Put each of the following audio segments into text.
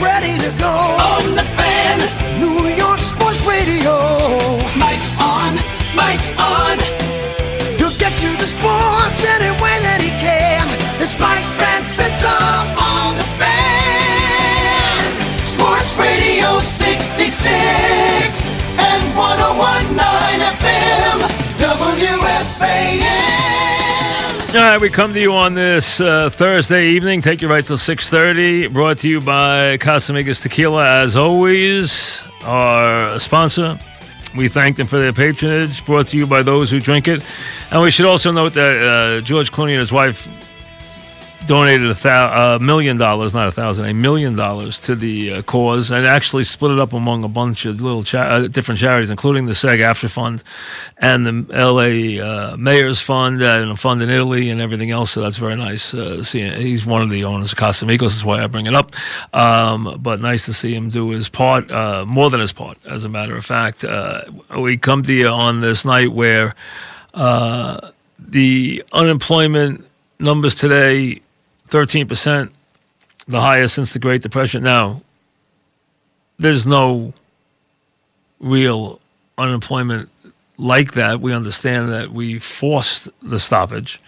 ready to go. On the fan, New York Sports Radio. Mike's on, Mike's on. He'll get you the sports any way that he can. It's Mike Francesa On the fan, Sports Radio 66 and 1019 FM, WFAN. All right, we come to you on this uh, Thursday evening. Take you right till six thirty. Brought to you by Casamigos Tequila, as always, our sponsor. We thank them for their patronage. Brought to you by those who drink it, and we should also note that uh, George Clooney and his wife donated a thou- million dollars, not a thousand, a million dollars to the uh, cause, and actually split it up among a bunch of little cha- uh, different charities, including the SAG-AFTRA Fund and the L.A. Uh, Mayor's Fund and a fund in Italy and everything else. So that's very nice. Uh, seeing he's one of the owners of Casamigos. That's why I bring it up. Um, but nice to see him do his part, uh, more than his part, as a matter of fact. Uh, we come to you on this night where the unemployment numbers today 13%, the highest since the Great Depression. Now, there's no real unemployment like that. We understand that we forced the stoppage.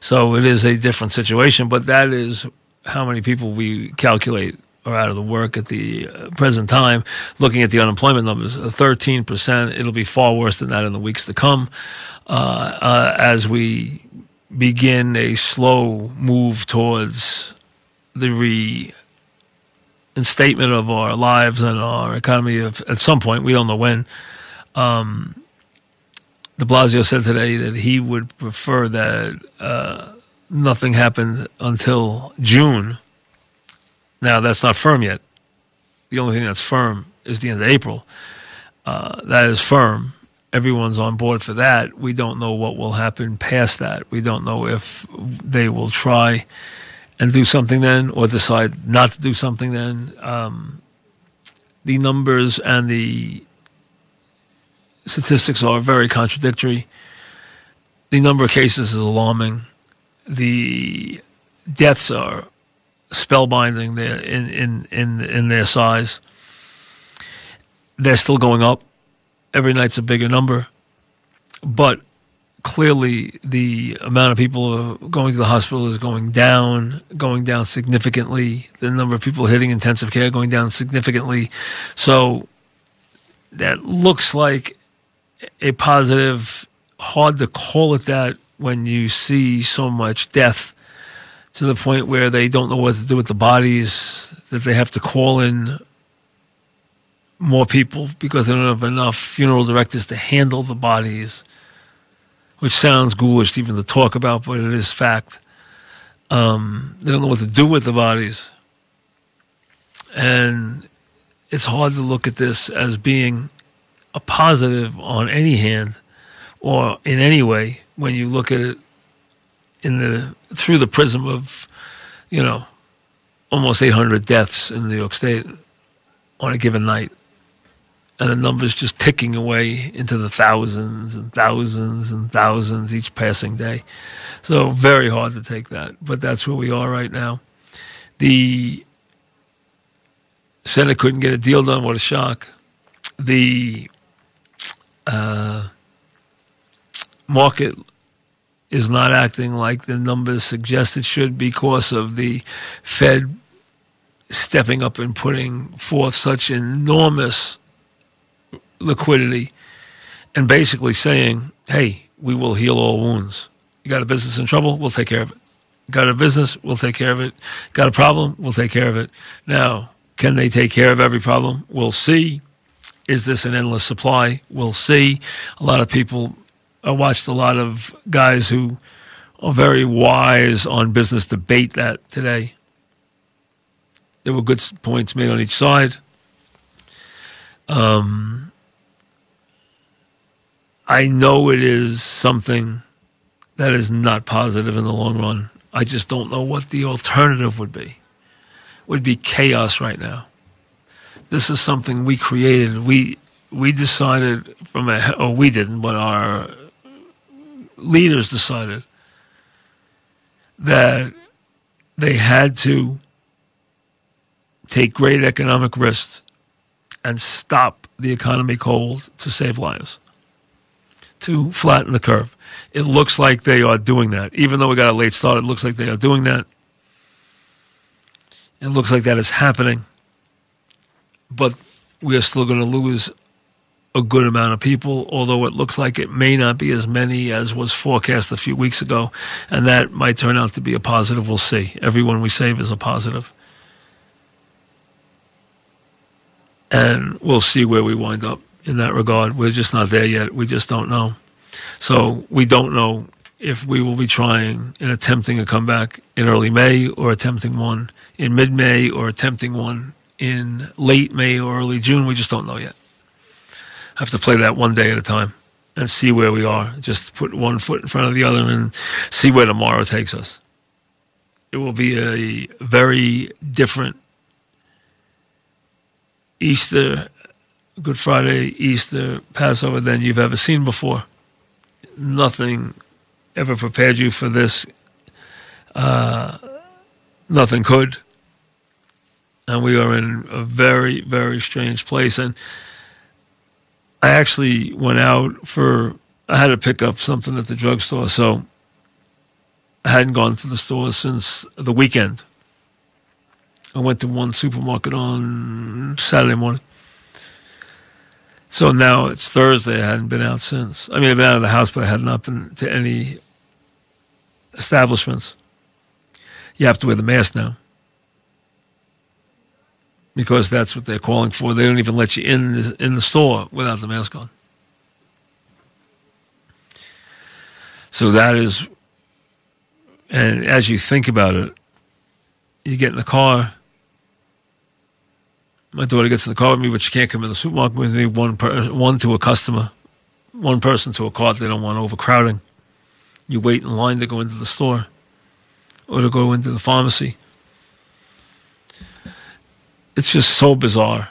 So it is a different situation, but that is how many people we calculate are out of the work at the uh, present time. Looking at the unemployment numbers, uh, 13%. It'll be far worse than that in the weeks to come uh, uh, as we begin a slow move towards the reinstatement of our lives and our economy of, at some point. We don't know when. Um, de Blasio said today that he would prefer that uh, nothing happened until June. Now, that's not firm yet. The only thing that's firm is the end of April. Uh, that is firm everyone's on board for that. We don't know what will happen past that. We don't know if they will try and do something then or decide not to do something then. Um, the numbers and the statistics are very contradictory. The number of cases is alarming. The deaths are spellbinding in, in, in, in their size. They're still going up every night's a bigger number, but clearly the amount of people going to the hospital is going down, going down significantly. The number of people hitting intensive care going down significantly. So that looks like a positive. Hard to call it that when you see so much death to the point where they don't know what to do with the bodies, that they have to call in more people because they don't have enough funeral directors to handle the bodies, which sounds ghoulish even to talk about, but it is fact. Um, they don't know what to do with the bodies. And it's hard to look at this as being a positive on any hand or in any way when you look at it in the through the prism of, you know, almost 800 deaths in New York State on a given night and the numbers just ticking away into the thousands and thousands and thousands each passing day. So very hard to take that, but that's where we are right now. The Senate couldn't get a deal done. What a shock! The uh, market is not acting like the numbers suggest it should because of the Fed stepping up and putting forth such enormous liquidity and basically saying, hey, we will heal all wounds. You got a business in trouble? We'll take care of it. Got a business? We'll take care of it. Got a problem? We'll take care of it. Now, can they take care of every problem? We'll see. Is this an endless supply? We'll see. A lot of people, I watched a lot of guys who are very wise on business debate that today. There were good points made on each side. Um, I know it is something that is not positive in the long run. I just don't know what the alternative would be. It Would be chaos right now. This is something we created. We we decided from a or we didn't, but our leaders decided that they had to take great economic risks and stop the economy cold to save lives, to flatten the curve. It looks like they are doing that. Even though we got a late start, it looks like they are doing that. It looks like that is happening. But we are still going to lose a good amount of people, although it looks like it may not be as many as was forecast a few weeks ago. And that might turn out to be a positive. We'll see. Everyone we save is a positive. And we'll see where we wind up in that regard. We're just not there yet. We just don't know. So we don't know if we will be trying and attempting a comeback in early May or attempting one in mid May or attempting one in late May or early June. We just don't know yet have to play that one day at a time and see where we are. Just put one foot in front of the other and see where tomorrow takes us. It will be a very different Easter, Good Friday, Easter, Passover than you've ever seen before. Nothing ever prepared you for this. Uh, nothing could. And we are in a very, very strange place. And I actually went out for, I had to pick up something at the drugstore. So I hadn't gone to the store since the weekend. I went to one supermarket on Saturday morning. So now it's Thursday. I hadn't been out since. I mean, I've been out of the house, but I had not been to any establishments. You have to wear the mask now because that's what they're calling for. They don't even let you in the, in the store without the mask on. So that is, and as you think about it, you get in the car. My daughter gets in the car with me, but she can't come in the supermarket with me. One per, one to a customer, one person to a cart. They don't want overcrowding. You wait in line to go into the store or to go into the pharmacy it's just so bizarre.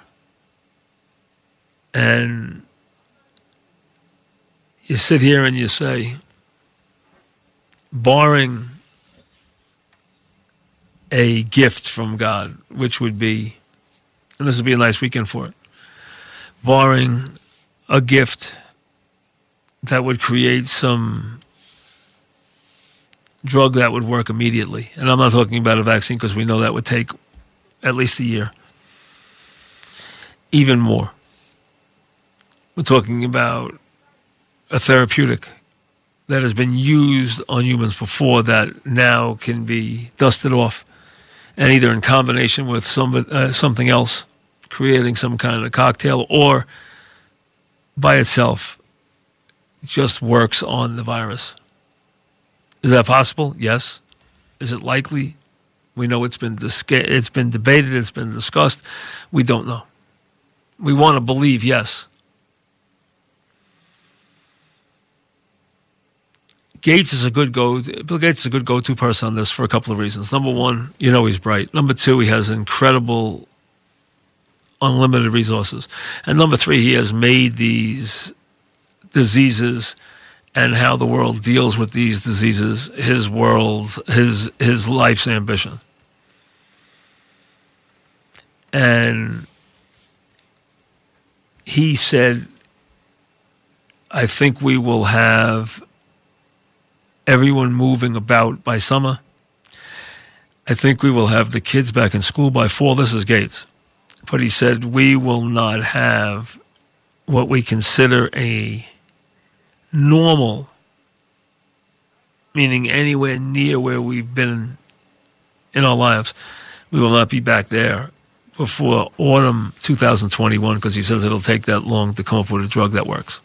And you sit here and you say, barring a gift from God, which would be, and this would be a nice weekend for it, barring a gift that would create some drug that would work immediately. And I'm not talking about a vaccine because we know that would take at least a year even more. We're talking about a therapeutic that has been used on humans before that now can be dusted off and either in combination with some, uh, something else, creating some kind of cocktail, or by itself just works on the virus. Is that possible? Yes. Is it likely? We know it's been dis- it's been debated, it's been discussed. We don't know. We want to believe, yes. Gates is a good go. Bill Gates is a good go-to person on this for a couple of reasons. Number one, you know he's bright. Number two, he has incredible, unlimited resources, and number three, he has made these diseases and how the world deals with these diseases his world, his his life's ambition, and he said, I think we will have everyone moving about by summer. I think we will have the kids back in school by fall. This is Gates. But he said, we will not have what we consider a normal, meaning anywhere near where we've been in our lives. We will not be back there before autumn 2021 because he says it'll take that long to come up with a drug that works.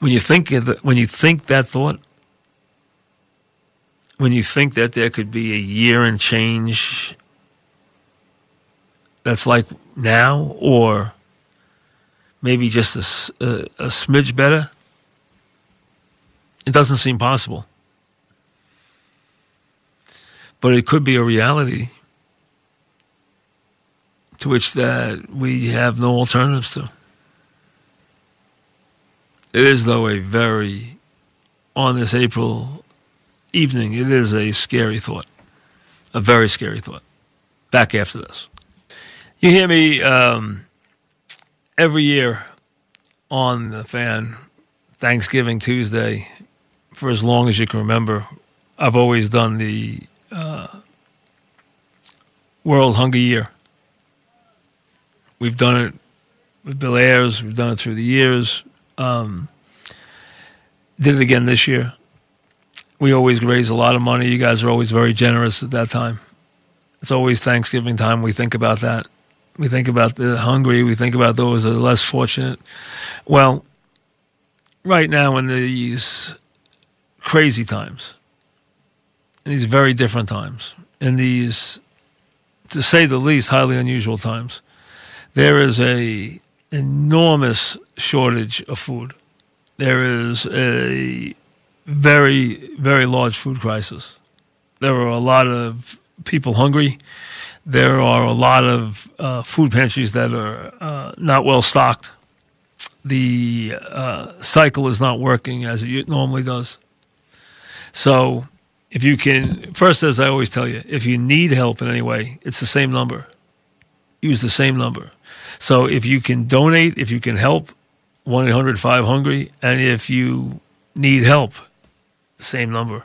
When you think of when you think that thought, when you think that there could be a year and change that's like now, or maybe just a, a, a smidge better, it doesn't seem possible. But it could be a reality to which that we have no alternatives to. It is, though, a very, on this April evening, it is a scary thought, a very scary thought. back after this. You hear me um, every year on the fan, Thanksgiving Tuesday, for as long as you can remember. I've always done the uh, World Hunger Year. We've done it with Bill Ayres. We've done it through the years. Um, did it again this year. We always raise a lot of money. You guys are always very generous at that time. It's always Thanksgiving time. We think about that. We think about the hungry. We think about those that are less fortunate. Well, right now in these crazy times, in these very different times, in these, to say the least, highly unusual times, there is a enormous shortage of food. There is a very, very large food crisis. There are a lot of people hungry. There are a lot of uh, food pantries that are uh, not well stocked. The uh, cycle is not working as it normally does. So, if you can, first, as I always tell you, if you need help in any way, it's the same number. Use the same number. So, if you can donate, if you can help, 1 800 5 Hungry. And if you need help, same number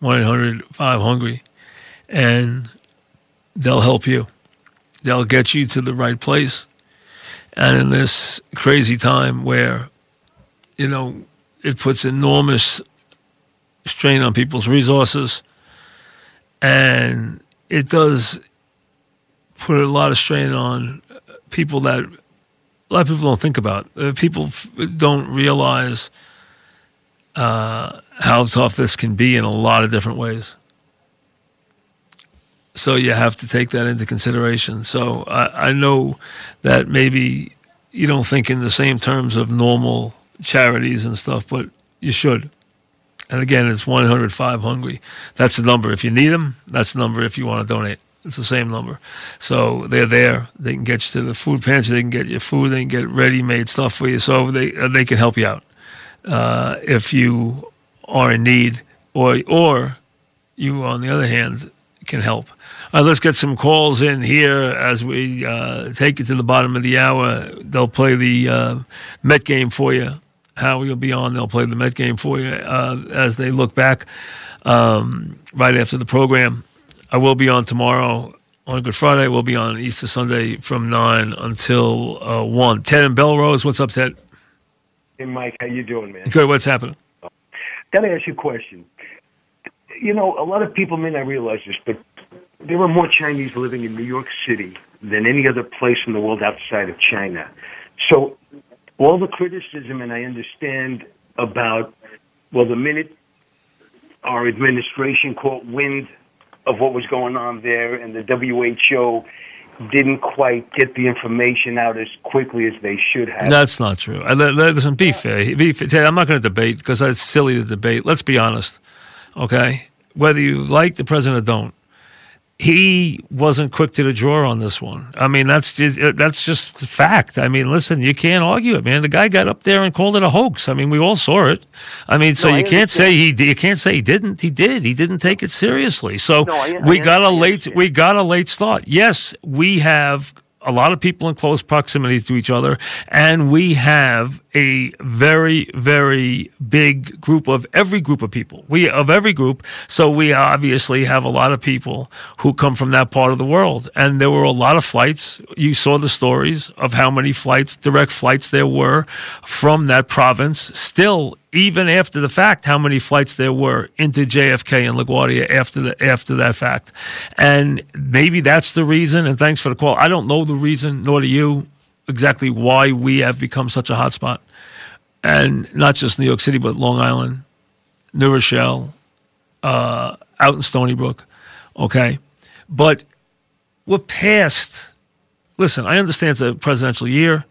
1 800 5 Hungry. And they'll help you. They'll get you to the right place. And in this crazy time where, you know, it puts enormous strain on people's resources and it does put a lot of strain on people that a lot of people don't think about. Uh, people f- don't realize uh, how tough this can be in a lot of different ways. So you have to take that into consideration. So I, I know that maybe you don't think in the same terms of normal charities and stuff, but you should. And again, it's 105 Hungry. That's the number. If you need them, that's the number if you want to donate. It's the same number. So they're there. They can get you to the food pantry. They can get you food. They can get ready-made stuff for you. So they uh, they can help you out uh, if you are in need, or or you, on the other hand, can help. Right, let's get some calls in here as we uh, take it to the bottom of the hour. They'll play the uh, Met game for you. Howie will be on. They'll play the Met game for you uh, as they look back um, right after the program. I will be on tomorrow on Good Friday. We'll be on Easter Sunday from nine until uh, one. Ted and Bellerose, what's up, Ted? Hey, Mike, how you doing, man? Good. What's happening? Got to ask you a question. You know, a lot of people may not realize this, but there are more Chinese living in New York City than any other place in the world outside of China. So, all the criticism, and I understand about, well, the minute our administration caught wind of what was going on there, and the WHO didn't quite get the information out as quickly as they should have. That's not true. Uh, I, listen, be fair. Be fair. I'm not going to debate because it's silly to debate. Let's be honest, okay? Whether you like the president or don't, he wasn't quick to the draw on this one. I mean, that's just, that's just fact. I mean, listen, you can't argue it, man. The guy got up there and called it a hoax. I mean, we all saw it. I mean, so No, you can't say he you can't say he didn't. He did. He didn't take it seriously. So No, I- we I- got a late we got a late start. Yes, we have a lot of people in close proximity to each other, and we have a very, very big group of every group of people. We of every group, so we obviously have a lot of people who come from that part of the world, and there were a lot of flights. You saw the stories of how many flights, direct flights, there were from that province. Still, even after the fact, how many flights there were into JFK and LaGuardia after the after that fact, and maybe that's the reason. And thanks for the call. I don't know the reason, nor do you, exactly why we have become such a hot spot, and not just New York City, but Long Island, New Rochelle, uh, out in Stony Brook. Okay, but we're past. Listen, I understand it's a presidential year.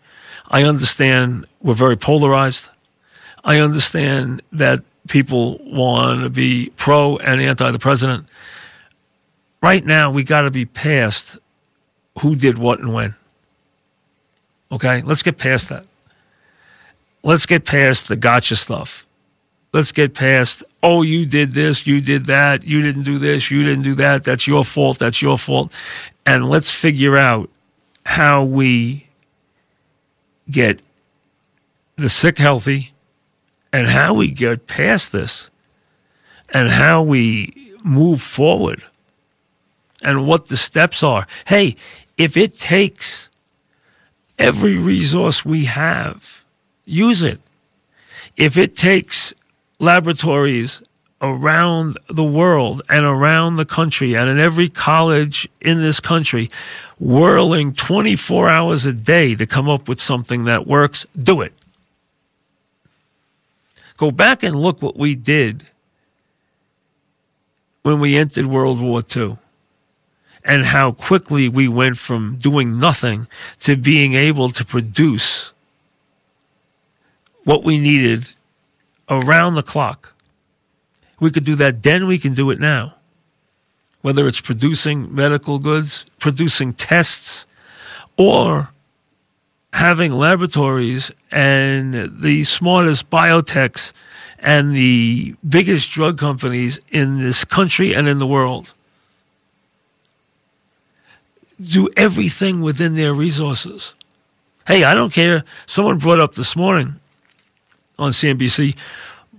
I understand we're very polarized. I understand that people want to be pro and anti the president. Right now, we got to be past who did what and when. Okay, let's get past that. Let's get past the gotcha stuff. Let's get past, oh, you did this, you did that, you didn't do this, you didn't do that, that's your fault, that's your fault. and let's figure out how we get the sick healthy and how we get past this and how we move forward and what the steps are. Hey, if it takes every resource we have, use it. If it takes laboratories around the world and around the country and in every college in this country whirling 24 hours a day to come up with something that works, do it. Go back and look what we did when we entered World War II and how quickly we went from doing nothing to being able to produce what we needed around the clock. We could do that then, we can do it now. Whether it's producing medical goods, producing tests, or having laboratories and the smartest biotechs and the biggest drug companies in this country and in the world do everything within their resources. Hey, I don't care. Someone brought up this morning on CNBC,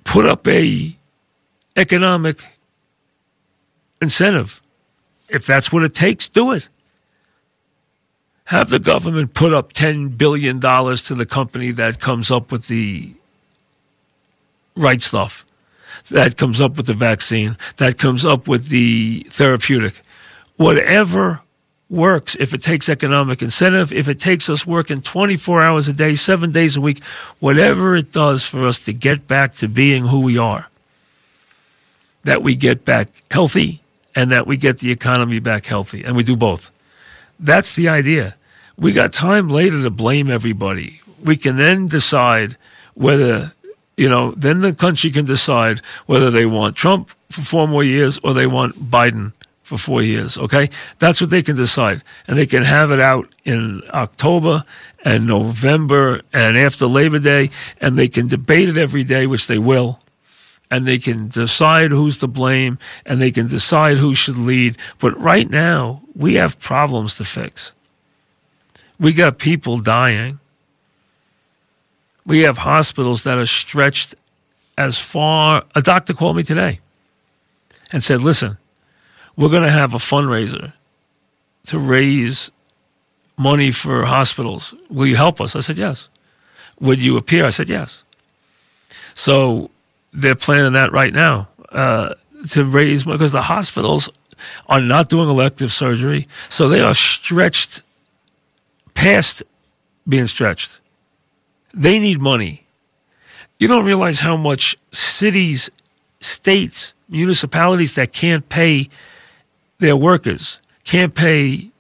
put up a economic incentive. If that's what it takes, do it. Have the government put up $10 billion to the company that comes up with the right stuff, that comes up with the vaccine, that comes up with the therapeutic. Whatever works, if it takes economic incentive, if it takes us working 24 hours a day, seven days a week, whatever it does for us to get back to being who we are, that we get back healthy and that we get the economy back healthy. And we do both. That's the idea. We got time later to blame everybody. We can then decide whether, you know, then the country can decide whether they want Trump for four more years or they want Biden for four years. Okay, that's what they can decide, and they can have it out in October and November and after Labor Day, and they can debate it every day, which they will, and they can decide who's to blame, and they can decide who should lead. But right now, we have problems to fix. We got people dying. We have hospitals that are stretched as far. A doctor called me today and said, "Listen." we're going to have a fundraiser to raise money for hospitals. Will you help us? I said, yes. Would you appear? I said, yes. So they're planning that right now uh, to raise money because the hospitals are not doing elective surgery, so they are stretched past being stretched. They need money. You don't realize how much cities, states, municipalities that can't pay their workers, can't pay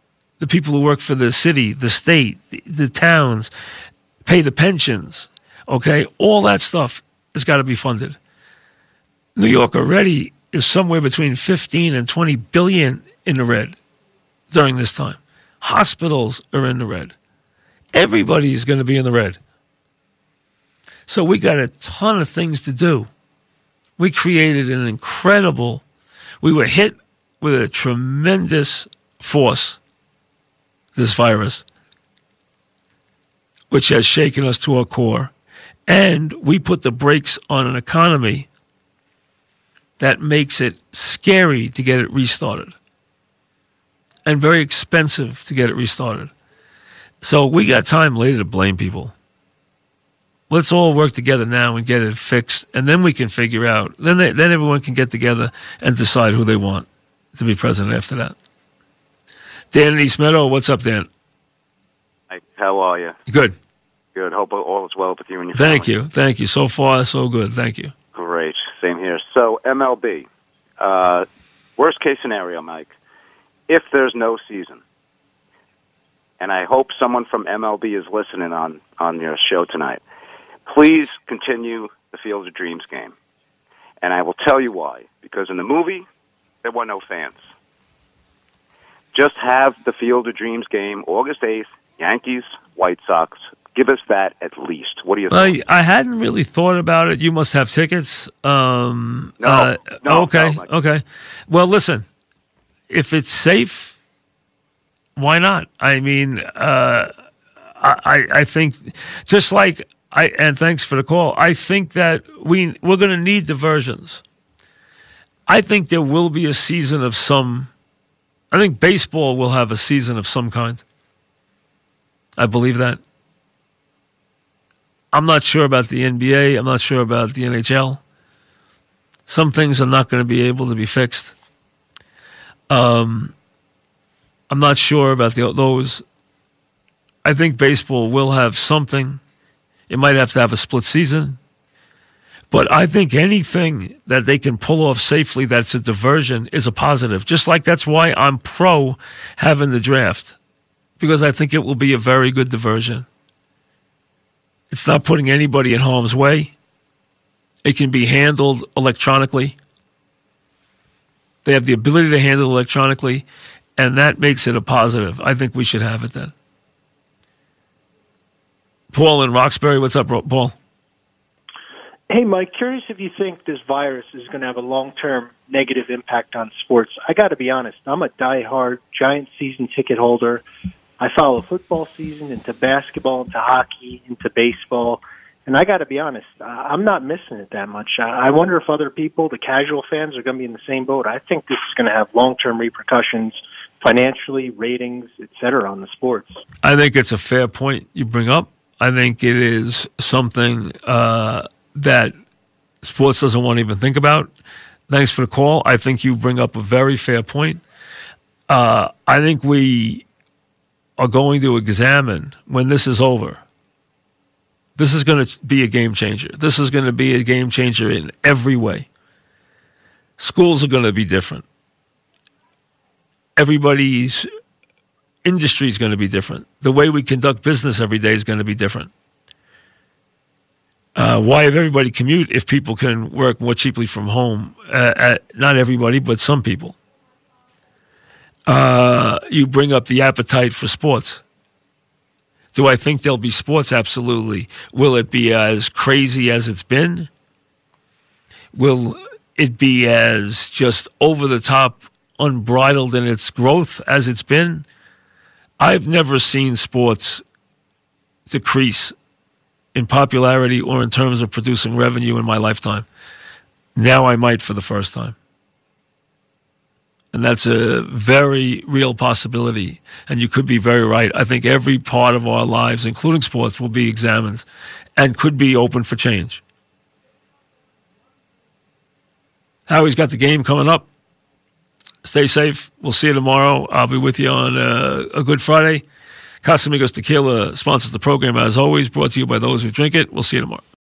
the people who work for the city, the state, the, towns, pay the pensions. Okay, all that stuff has got to be funded. New York already is somewhere between 15 and 20 billion in the red during this time. Hospitals are in the red. Everybody is going to be in the red. So we got a ton of things to do. We created an incredible, we were hit with a tremendous force, this virus, which has shaken us to our core. And we put the brakes on an economy that makes it scary to get it restarted and very expensive to get it restarted. So we got time later to blame people. Let's all work together now and get it fixed, and then we can figure out. Then they, then everyone can get together and decide who they want to be president after that. Dan East Meadow, what's up, Dan? Hi, how are you? Good. Good. Hope all is well with you and your family. Thank family. you. Thank you. So far, so good. Thank you. Great. Same here. So, MLB. Uh, worst case scenario, Mike. If there's no season, and I hope someone from MLB is listening on, on your show tonight, please continue the Field of Dreams game. And I will tell you why. Because in the movie, there were no fans. Just have the Field of Dreams game August 8th, Yankees, White Sox. Give us that at least. What do you Well, think? I hadn't really thought about it. You must have tickets. Um, No. uh, No, okay. no, okay. Well, listen. If it's safe Why not? I mean, uh, I, I think just like I and thanks for the call. I think that we we're going to need diversions. I think there will be a season of some. I think baseball will have a season of some kind. I believe that. I'm not sure about the NBA. I'm not sure about the NHL. Some things are not going to be able to be fixed. Um, I'm not sure about the, those. I think baseball will have something. It might have to have a split season. But I think anything that they can pull off safely that's a diversion is a positive. Just like that's why I'm pro having the draft, because I think it will be a very good diversion. It's not putting anybody in harm's way. It can be handled electronically. They have the ability to handle electronically, and that makes it a positive. I think we should have it then. Paul in Roxbury, what's up, Paul? Hey, Mike, curious if you think this virus is going to have a long term negative impact on sports. I got to be honest, I'm a die-hard Giant season ticket holder. I follow football season into basketball, into hockey, into baseball. And I got to be honest, I'm not missing it that much. I wonder if other people, the casual fans, are going to be in the same boat. I think this is going to have long-term repercussions financially, ratings, et cetera, on the sports. I think it's a fair point you bring up. I think it is something uh, that sports doesn't want to even think about. Thanks for the call. I think you bring up a very fair point. Uh, I think we are going to examine when this is over this is going to be a game changer. This is going to be a game changer in every way. Schools are going to be different. Everybody's industry is going to be different. The way we conduct business every day is going to be different. Uh, why have everybody commute if people can work more cheaply from home? Uh, at, not everybody, but some people. Uh, you bring up the appetite for sports. Do I think there'll be sports? Absolutely. Will it be as crazy as it's been? Will it be as just over the top, unbridled in its growth as it's been? I've never seen sports decrease in popularity or in terms of producing revenue in my lifetime. Now I might for the first time. And that's a very real possibility. And you could be very right. I think every part of our lives, including sports, will be examined and could be open for change. Howie's got the game coming up. Stay safe. We'll see you tomorrow. I'll be with you on uh, a Good Friday. Casamigos Tequila sponsors the program as always, brought to you by those who drink it. We'll see you tomorrow.